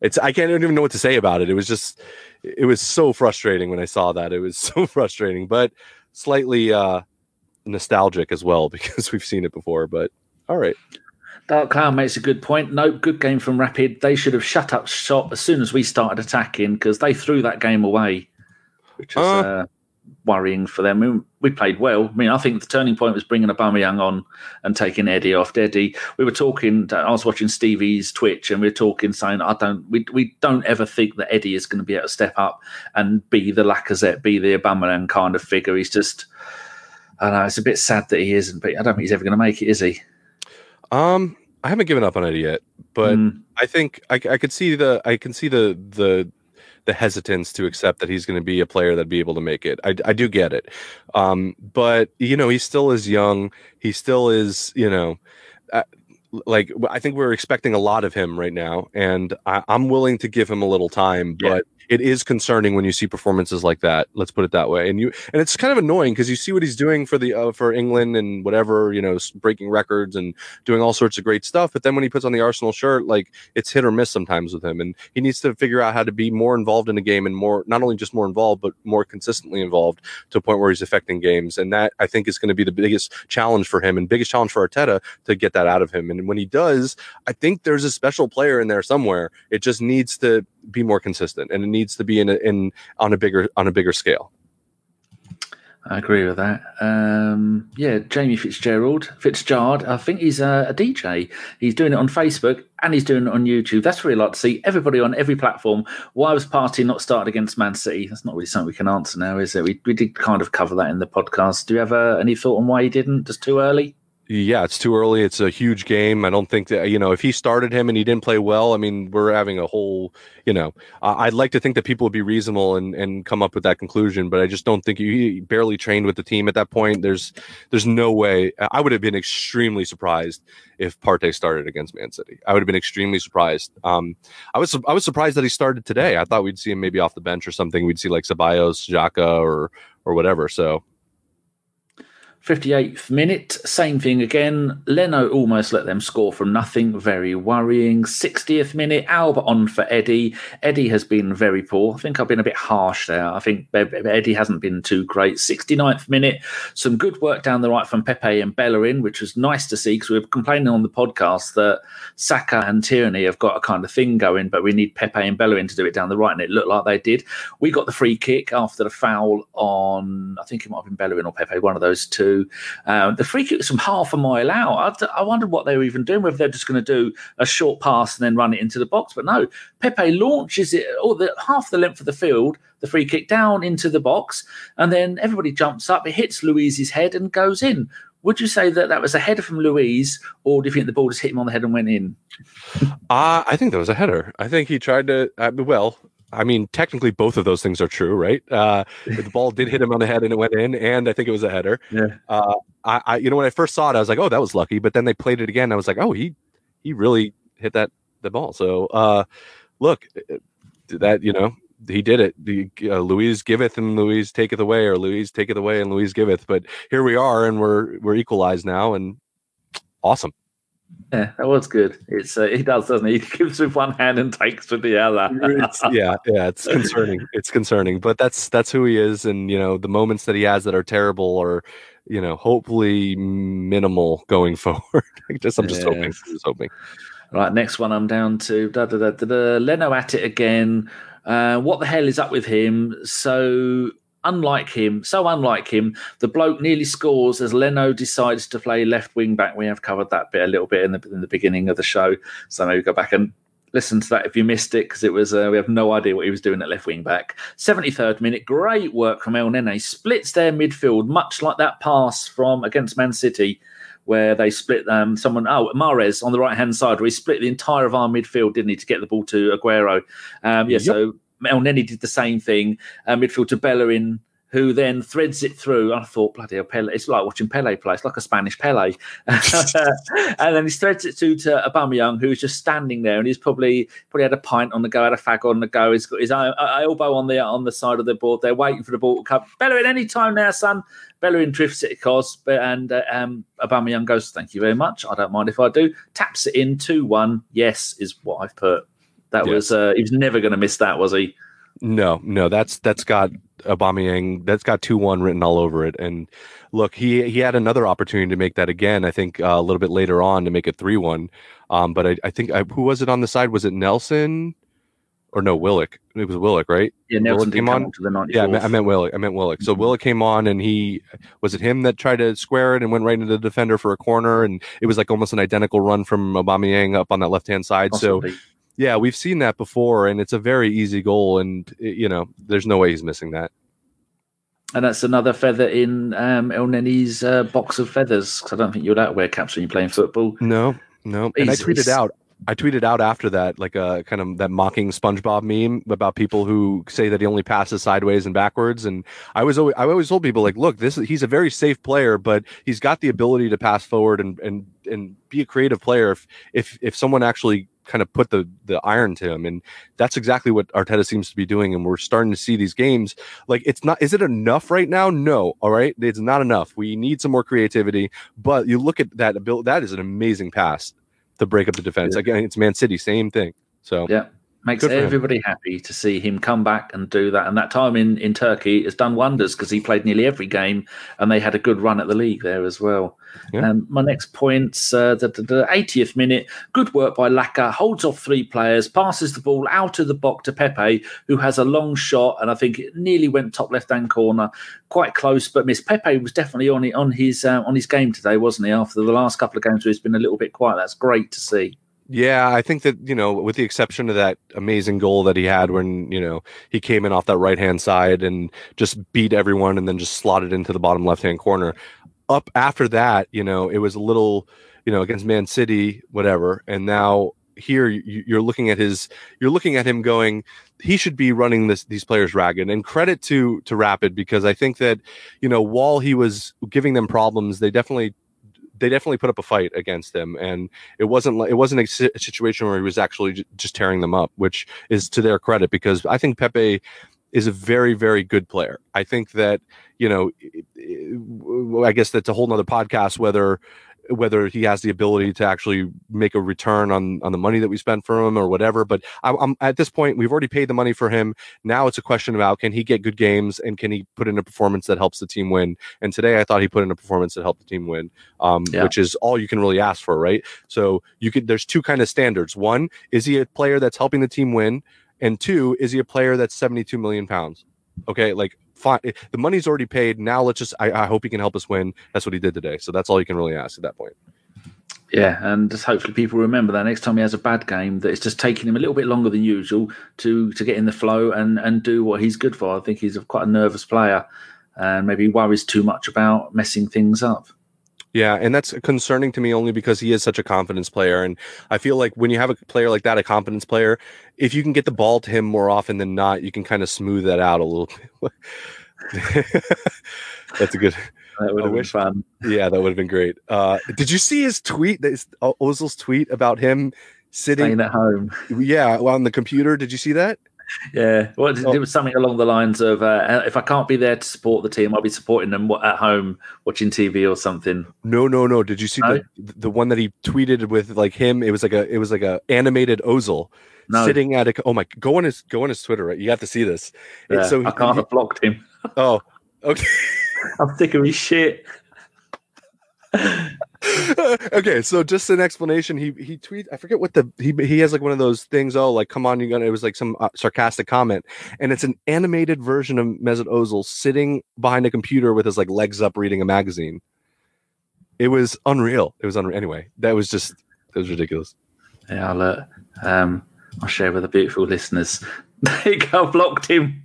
It's I can't even know what to say about it. It was just it was so frustrating when I saw that. It was [LAUGHS] so frustrating, but slightly uh nostalgic as well [LAUGHS] because we've seen it before. But all right. Dark Cloud makes a good point. No, good game from Rapid. They should have shut up shop as soon as we started attacking because they threw that game away, which is uh, uh, worrying for them. We, we, played well. I mean, I think the turning point was bringing Aubameyang on and taking Eddie off. Eddie, we were talking. I was watching Stevie's Twitch, and we were talking, saying, "I don't, we, we don't ever think that Eddie is going to be able to step up and be the Lacazette, be the Aubameyang kind of figure." He's just, I know, it's a bit sad that he isn't, but I don't think he's ever going to make it, is he? Um, I haven't given up on it yet, but mm. I think I, I could see the I can see the the the hesitance to accept that he's going to be a player that'd be able to make it. I, I do get it, um, but you know he still is young. He still is you know. Uh, like I think we're expecting a lot of him right now, and I, am willing to give him a little time. Yeah. It is concerning when you see performances like that. Let's put it that way. And you and it's kind of annoying because you see what he's doing for the uh, for England and whatever you know, breaking records and doing all sorts of great stuff. But then when he puts on the Arsenal shirt, like it's hit or miss sometimes with him, and he needs to figure out how to be more involved in the game and more not only just more involved but more consistently involved to a point where he's affecting games. And that I think is going to be the biggest challenge for him and biggest challenge for Arteta to get that out of him. And when he does, I think there's a special player in there somewhere. It just needs to be more consistent and it needs to be in a, in on a bigger on a bigger scale. I agree with that. Um, yeah, Jamie Fitzgerald, Fitzgerald. I think he's a, a, DJ. He's doing it on Facebook and he's doing it on YouTube. That's really like to see everybody on every platform. Why was Partey not started against Man City? That's not really something we can answer now, is it? We, we did kind of cover that in the podcast. Do you have uh, any thought on why he didn't? Just too early? Yeah, it's too early. It's a huge game. I don't think that you know if he started him and he didn't play well. I mean, we're having a whole you know. I'd like to think that people would be reasonable and and come up with that conclusion, but I just don't think he barely trained with the team at that point. There's there's no way. I would have been extremely surprised if Partey started against Man City. I would have been extremely surprised. Um, I was I was surprised that he started today. I thought we'd see him maybe off the bench or something. We'd see like Ceballos, Xhaka, or or whatever. So 58th minute, same thing again. Leno almost let them score from nothing, very worrying. 60th minute, Auba on for Eddie. Eddie has been very poor. I think I've been a bit harsh there. I think Eddie hasn't been too great. 69th minute, some good work down the right from Pepe and Bellerin, which was nice to see because we were complaining on the podcast that Saka and Tierney have got a kind of thing going, but we need Pepe and Bellerin to do it down the right, and it looked like they did. We got the free kick after the foul on, I think it might have been Bellerin or Pepe, one of those two. Um, the free kick was from half a mile out. I, I wondered what they were even doing, whether they're just going to do a short pass and then run it into the box. But no, Pepe launches it all the half the length of the field, the free kick down into the box, and then everybody jumps up. It hits Luiz's head and goes in. Would you say that that was a header from Louise, or do you think the ball just hit him on the head and went in? [LAUGHS] uh, I think that was a header. I think he tried to. Uh, well, I mean, technically, both of those things are true, right? Uh, the ball did hit him on the head and it went in, and I think it was a header. Yeah. Uh, I, I, you know, when I first saw it, I was like, "Oh, that was lucky," but then they played it again. I was like, "Oh, he, he really hit that the ball." So, uh, look, uh, that you know, he did it. The uh, Luiz giveth and Luiz taketh away, or Luiz taketh away and Luiz giveth. But here we are, and we're we're equalized now, and awesome. Yeah, that was good. It's uh, he does, doesn't he? [LAUGHS] He gives with one hand and takes with the other. [LAUGHS] yeah, yeah, it's concerning. It's concerning, but that's that's who he is, and you know the moments that he has that are terrible are, you know, hopefully minimal going [LAUGHS] forward. just I'm just yeah. hoping, just hoping. Right, next one I'm down to. Da, da, da, da, da. Leno at it again. Uh, what the hell is up with him? So unlike him, so unlike him, the bloke nearly scores as Leno decides to play left wing back. We have covered that bit a little bit in the, in the beginning of the show, so maybe go back and listen to that if you missed it because it was uh, we have no idea what he was doing at left wing back. 73rd minute, great work from Elneny, splits their midfield much like that pass from against Man City. Where they split um, someone, oh, Mahrez on the right hand side, where he split the entire of our midfield, didn't he, to get the ball to Aguero? Um, yeah, yep. so Elneny did the same thing. Uh, midfield to Bellerin, who then threads it through. I thought, bloody hell, Pele. It's like watching Pele play. It's like a Spanish Pele. [LAUGHS] and then he threads it through to Aubameyang, who's just standing there, and he's probably probably had a pint on the go, had a fag on the go. He's got his elbow on the on the side of the board. They're waiting for the ball to come. Bellerin, any time now, son. Bellerin drifts it across, and uh, um, Aubameyang goes, "Thank you very much. I don't mind if I do." Taps it in two one. Yes, is what I've put. That yes. was uh, he was never going to miss that, was he? No, no, that's that's got Aubameyang. That's got two one written all over it. And look, he he had another opportunity to make that again. I think uh, a little bit later on to make it three one. Um, but I, I think I, who was it on the side? Was it Nelson? Or no, Willick. It was Willick, right? Yeah, Nelson came on. yeah, I meant, I meant Willock. I meant Willick. So mm-hmm. Willock came on, and he was it him that tried to square it and went right into the defender for a corner, and it was like almost an identical run from Aubameyang up on that left hand side. Possibly. So yeah, we've seen that before, and it's a very easy goal, and you know, there's no way he's missing that. And that's another feather in um, Elneny's uh, box of feathers. Because I don't think you're that aware, Caps, when you're playing football. No, no. And I tweeted out. I tweeted out after that, like a kind of that mocking SpongeBob meme about people who say that he only passes sideways and backwards. And I was always, I always told people like, look, this he's a very safe player, but he's got the ability to pass forward and and and be a creative player. If if if someone actually kind of put the the iron to him, and that's exactly what Arteta seems to be doing. And we're starting to see these games. Like it's not. Is it enough right now? No. All right, it's not enough. We need some more creativity. But you look at that ability. That is an amazing pass to break up the defense. Yeah. Again, it's Man City, same thing. So yeah, makes everybody happy to see him come back and do that. And that time in, in Turkey has done wonders because he played nearly every game and they had a good run at the league there as well. Yeah. Um, my next points uh, the, the, the, 80th minute, good work by Laka, holds off three players, passes the ball out of the box to Pepe, who has a long shot, and I think it nearly went top left hand corner, quite close, but missed. Pepe was definitely on on his uh, on his game today, wasn't he? After the last couple of games where he's been a little bit quiet, that's great to see. Yeah, I think that, you know, with the exception of that amazing goal that he had when, you know, he came in off that right hand side and just beat everyone and then just slotted into the bottom left hand corner. Up after that, you know, it was a little, you know, against Man City, whatever. And now here you're looking at his you're looking at him going he should be running this these players ragged and credit to to rapid because i think that you know while he was giving them problems they definitely they definitely put up a fight against him, and it wasn't like it wasn't a, situation where he was actually just tearing them up, which is to their credit because I think Pepe is a very very good player. I think that you know, I guess that's a whole nother podcast whether whether he has the ability to actually make a return on on the money that we spent for him or whatever. But I, am at this point, we've already paid the money for him. Now it's a question about can he get good games and can he put in a performance that helps the team win. And today, I thought he put in a performance that helped the team win, um, yeah. which is all you can really ask for, right? So you could there's two kind of standards. One is he a player that's helping the team win, and two is he a player that's 72 million pounds. Okay, like fine. The money's already paid. Now let's just. I, I, hope he can help us win. That's what he did today. So that's all you can really ask at that point. Yeah, and just hopefully people remember that next time he has a bad game, that it's just taking him a little bit longer than usual to to get in the flow and and do what he's good for. I think he's quite a nervous player, and maybe worries too much about messing things up. Yeah, and that's concerning to me only because he is such a confidence player. And I feel like when you have a player like that, a confidence player, if you can get the ball to him more often than not, you can kind of smooth that out a little bit. [LAUGHS] that's a good. That would have been fun. Yeah, that would have been great. Uh, did you see his tweet? This Ozil's tweet about him sitting Staying at home. Yeah, on the computer. Did you see that? Yeah, well, it, Oh. it was something along the lines of uh, if I can't be there to support the team, I'll be supporting them at home watching TV or something. No, no, no. Did you see No? the the one that he tweeted with like him? It was like a it was like a animated Ozil No, sitting at a oh my go on his go on his Twitter. Right, you have to see this. Yeah, so I can't he- have blocked him. oh [LAUGHS] okay. I'm sick of his shit. [LAUGHS] okay, so just an explanation. He he tweet. I forget what the he he has like one of those things. Oh, like come on, you gonna. It was like some uh, sarcastic comment, and it's an animated version of Mesut Ozil sitting behind a computer with his like legs up reading a magazine. It was unreal. It was unreal. Anyway, that was just it was ridiculous. Yeah, I'll, uh, um, I'll share with the beautiful listeners. [LAUGHS] There you go, I blocked him.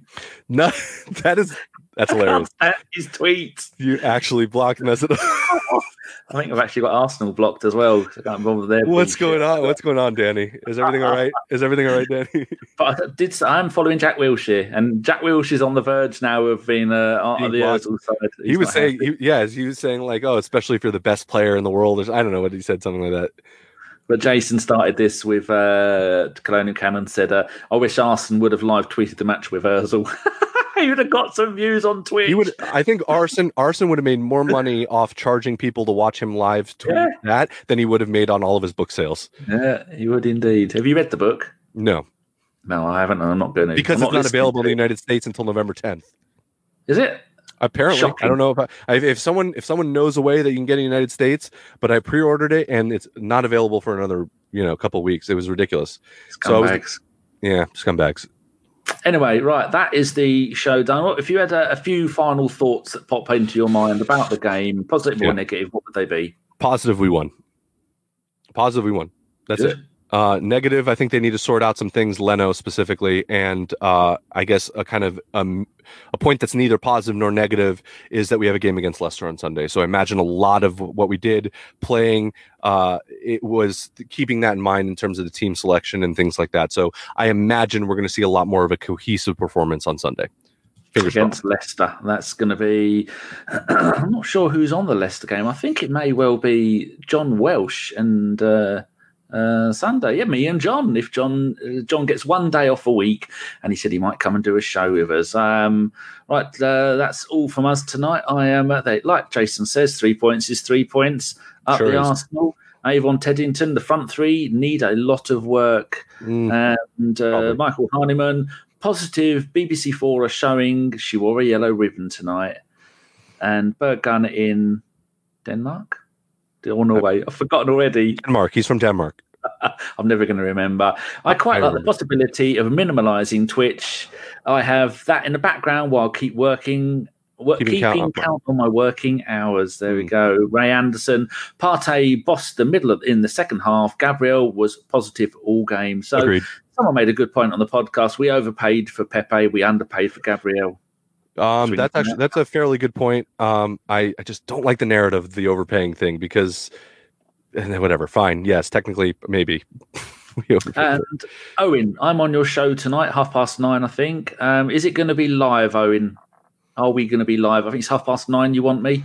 No, [LAUGHS] that is that's hilarious. [LAUGHS] his tweets. You actually blocked Mesut. [LAUGHS] I think I've actually got Arsenal blocked as well. I can't bother their What's going on? What's going on, Danny? Is everything all right? Is everything all right, Danny? [LAUGHS] But I did. I am following Jack Wilshere, and Jack Wilshere's on the verge now of being uh, on the. Ozil side. he was saying, he, yeah, he was saying like, oh, especially if you're the best player in the world. Or, I don't know what he said, something like that. But Jason started this with uh, Colonial Cannon said, uh, "I wish Arsenal would have live tweeted the match with Ozil. [LAUGHS] he would have got some views on Twitch. He would, I think, Arson Arson would have made more money [LAUGHS] off charging people to watch him live tweet Yeah. that than he would have made on all of his book sales. Yeah, he would indeed. Have you read the book? No, No, I haven't. I'm not going to because I'm it's not listening available in the. United States until November 10th. Is it? Apparently, I don't know if I, if if someone if someone knows a way that you can get in the United States, but I pre-ordered it and it's not available for another you know couple weeks. It was ridiculous. So I was- Scumbags. Yeah, scumbags. Anyway, right, that is the show done. If you had a, a few final thoughts that pop into your mind about the game, positive Yeah. or negative, what would they be? Positive, we won. Positive, we won. That's it. Uh, negative, I think they need to sort out some things, Leno specifically, and uh, I guess a kind of um, a point that's neither positive nor negative is that we have a game against Leicester on Sunday. So I imagine a lot of what we did playing, uh, it was keeping that in mind in terms of the team selection and things like that. So I imagine we're going to see a lot more of a cohesive performance on Sunday. Fingers against Leicester. That's going to be. [CLEARS THROAT] I'm not sure who's on the Leicester game. I think it may well be John Welsh and uh, Sunday. Yeah, me and John. If John uh, John gets one day off a week, and he said he might come and do a show with us. Um, right, uh, that's all from us tonight. I am uh, they, like Jason says, three points is three points up Sure the is. Arsenal. Avon Teddington, the front three need a lot of work Mm, and uh, Michael Hahnemann. Positive BBC Four are showing she wore a yellow ribbon tonight, and Borgen in Denmark or Norway. I've forgotten already. Denmark. He's from Denmark. [LAUGHS] I'm never going to remember. I quite I like the possibility of minimalising Twitch. I have that in the background while I keep working. Work, Keeping keeping count count, on my working hours. There we Mm. go. Ray Anderson, Partey bossed the middle of, in the second half. Gabriel was positive all game. So Agreed. someone made a good point on the podcast. We overpaid for Pepe. We underpaid for Gabriel. Um, that's actually that's a fairly good point. Um, I, I just don't like the narrative of the overpaying thing because, and then whatever. Fine, yes, technically, maybe. [LAUGHS] And Owen, I'm on your show tonight, half past nine, I think. Um, is it going to be live, Owen? Are we going to be live? I think it's half past nine. You want me?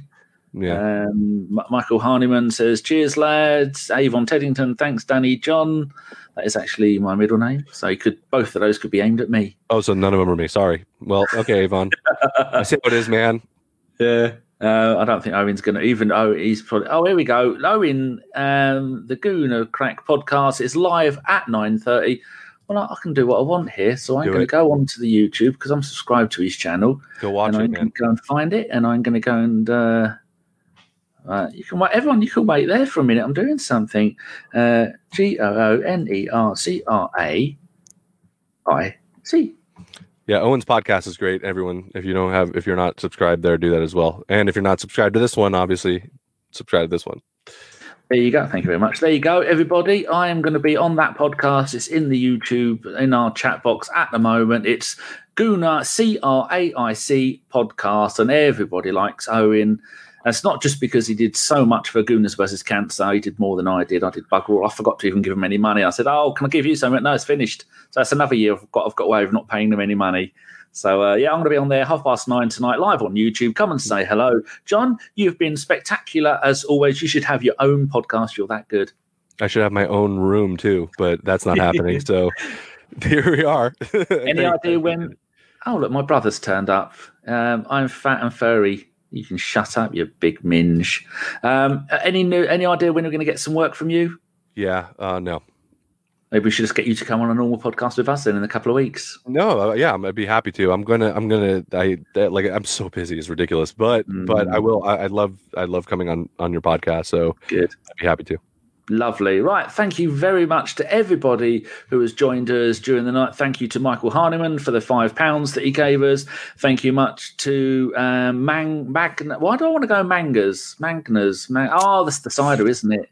Yeah, Um, Michael Harniman says, "Cheers, lads." Avon Teddington, thanks, Danny Jon. That is actually my middle name, so you could both of those could be aimed at me. oh, so none of them are me. Sorry. Well, okay, Avon. I see how it is, man. Yeah. Uh, I don't think Owen's going to even. Oh, he's probably. Oh, here we go. Owen, um, the Gooner Craic podcast is live at nine thirty. Well, I, I can do what I want here, so I'm going to go onto the YouTube because I'm subscribed to his channel, Go watch and it, I'm man. go and find it, and I'm going to go and. Uh, uh, you can wait. Everyone, you can wait there for a minute. I'm doing something. Uh, G O O N E R C R A I C. Yeah, Owen's podcast is great. Everyone, if you don't have, if you're not subscribed there, do that as well. And if you're not subscribed to this one, obviously, subscribe to this one. There you go. Thank you very much. There you go, everybody. I am going to be on that podcast. It's in the YouTube, in our chat box at the moment. It's Gooner C R A I C podcast, and everybody likes Owen. And it's not just because he did so much for Gooners versus Cancer. He did more than I did. I did bugger all. I forgot to even give him any money. I said, "Oh, can I give you something?" No, it's finished. So that's another year I've got. I've got away with not paying them any money. So uh, yeah, I'm going to be on there half past nine tonight, live on YouTube. Come and say hello, Jon. You've been spectacular as always. You should have your own podcast. You're that good. I should have my own room too, but that's not happening. So [LAUGHS] Here we are. Any [LAUGHS] idea when? Oh, look, my brother's turned up. Um, I'm fat and furry. You can shut up, you big minge. Um, any new? Any idea when we're going to get some work from you? Yeah. Uh, no. Maybe we should just get you to come on a normal podcast with us then in a couple of weeks. No, uh, yeah, I'd be happy to. I'm gonna, I'm gonna, I that, like, I'm so busy, it's ridiculous, but, mm. but I will. I, I love, I love coming on on your podcast. So good. I'd be happy to. Lovely. Right. Thank you very much to everybody who has joined us during the night. Thank you to Michael Harniman for the five pounds that he gave us. Thank you much to um, Mang Magna. Why do I want to go Mangas? Magnas. Mang- oh, that's the cider, isn't it?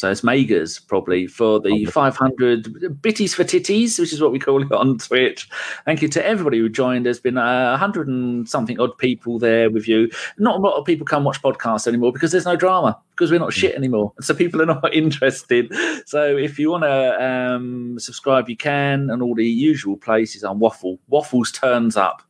So it's Megas probably for the 500 bitties for titties, which is what we call it [LAUGHS] on Twitch. Thank you to everybody who joined. There's been a hundred and something odd people there with you. Not a lot of people come watch podcasts anymore because there's no drama because we're not shit anymore. [LAUGHS] So people are not [LAUGHS] interested. So if you want to um, subscribe, you can, and all the usual places on Waffle. Waffles turns up.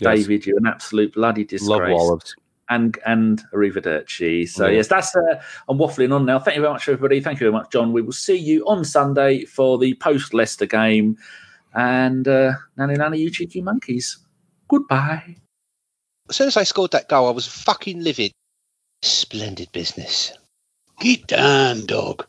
Yes. David, you're an absolute bloody disgrace. Love Wallows and and arrivederci. So yes, that's uh, I'm waffling on now. Thank you very much, everybody. Thank you very much, Jon. We will see you on Sunday for the post Leicester game. And uh, nanny nanny, you cheeky monkeys. Goodbye. As soon as I scored that goal, I was fucking livid. Splendid business. Get down, dog.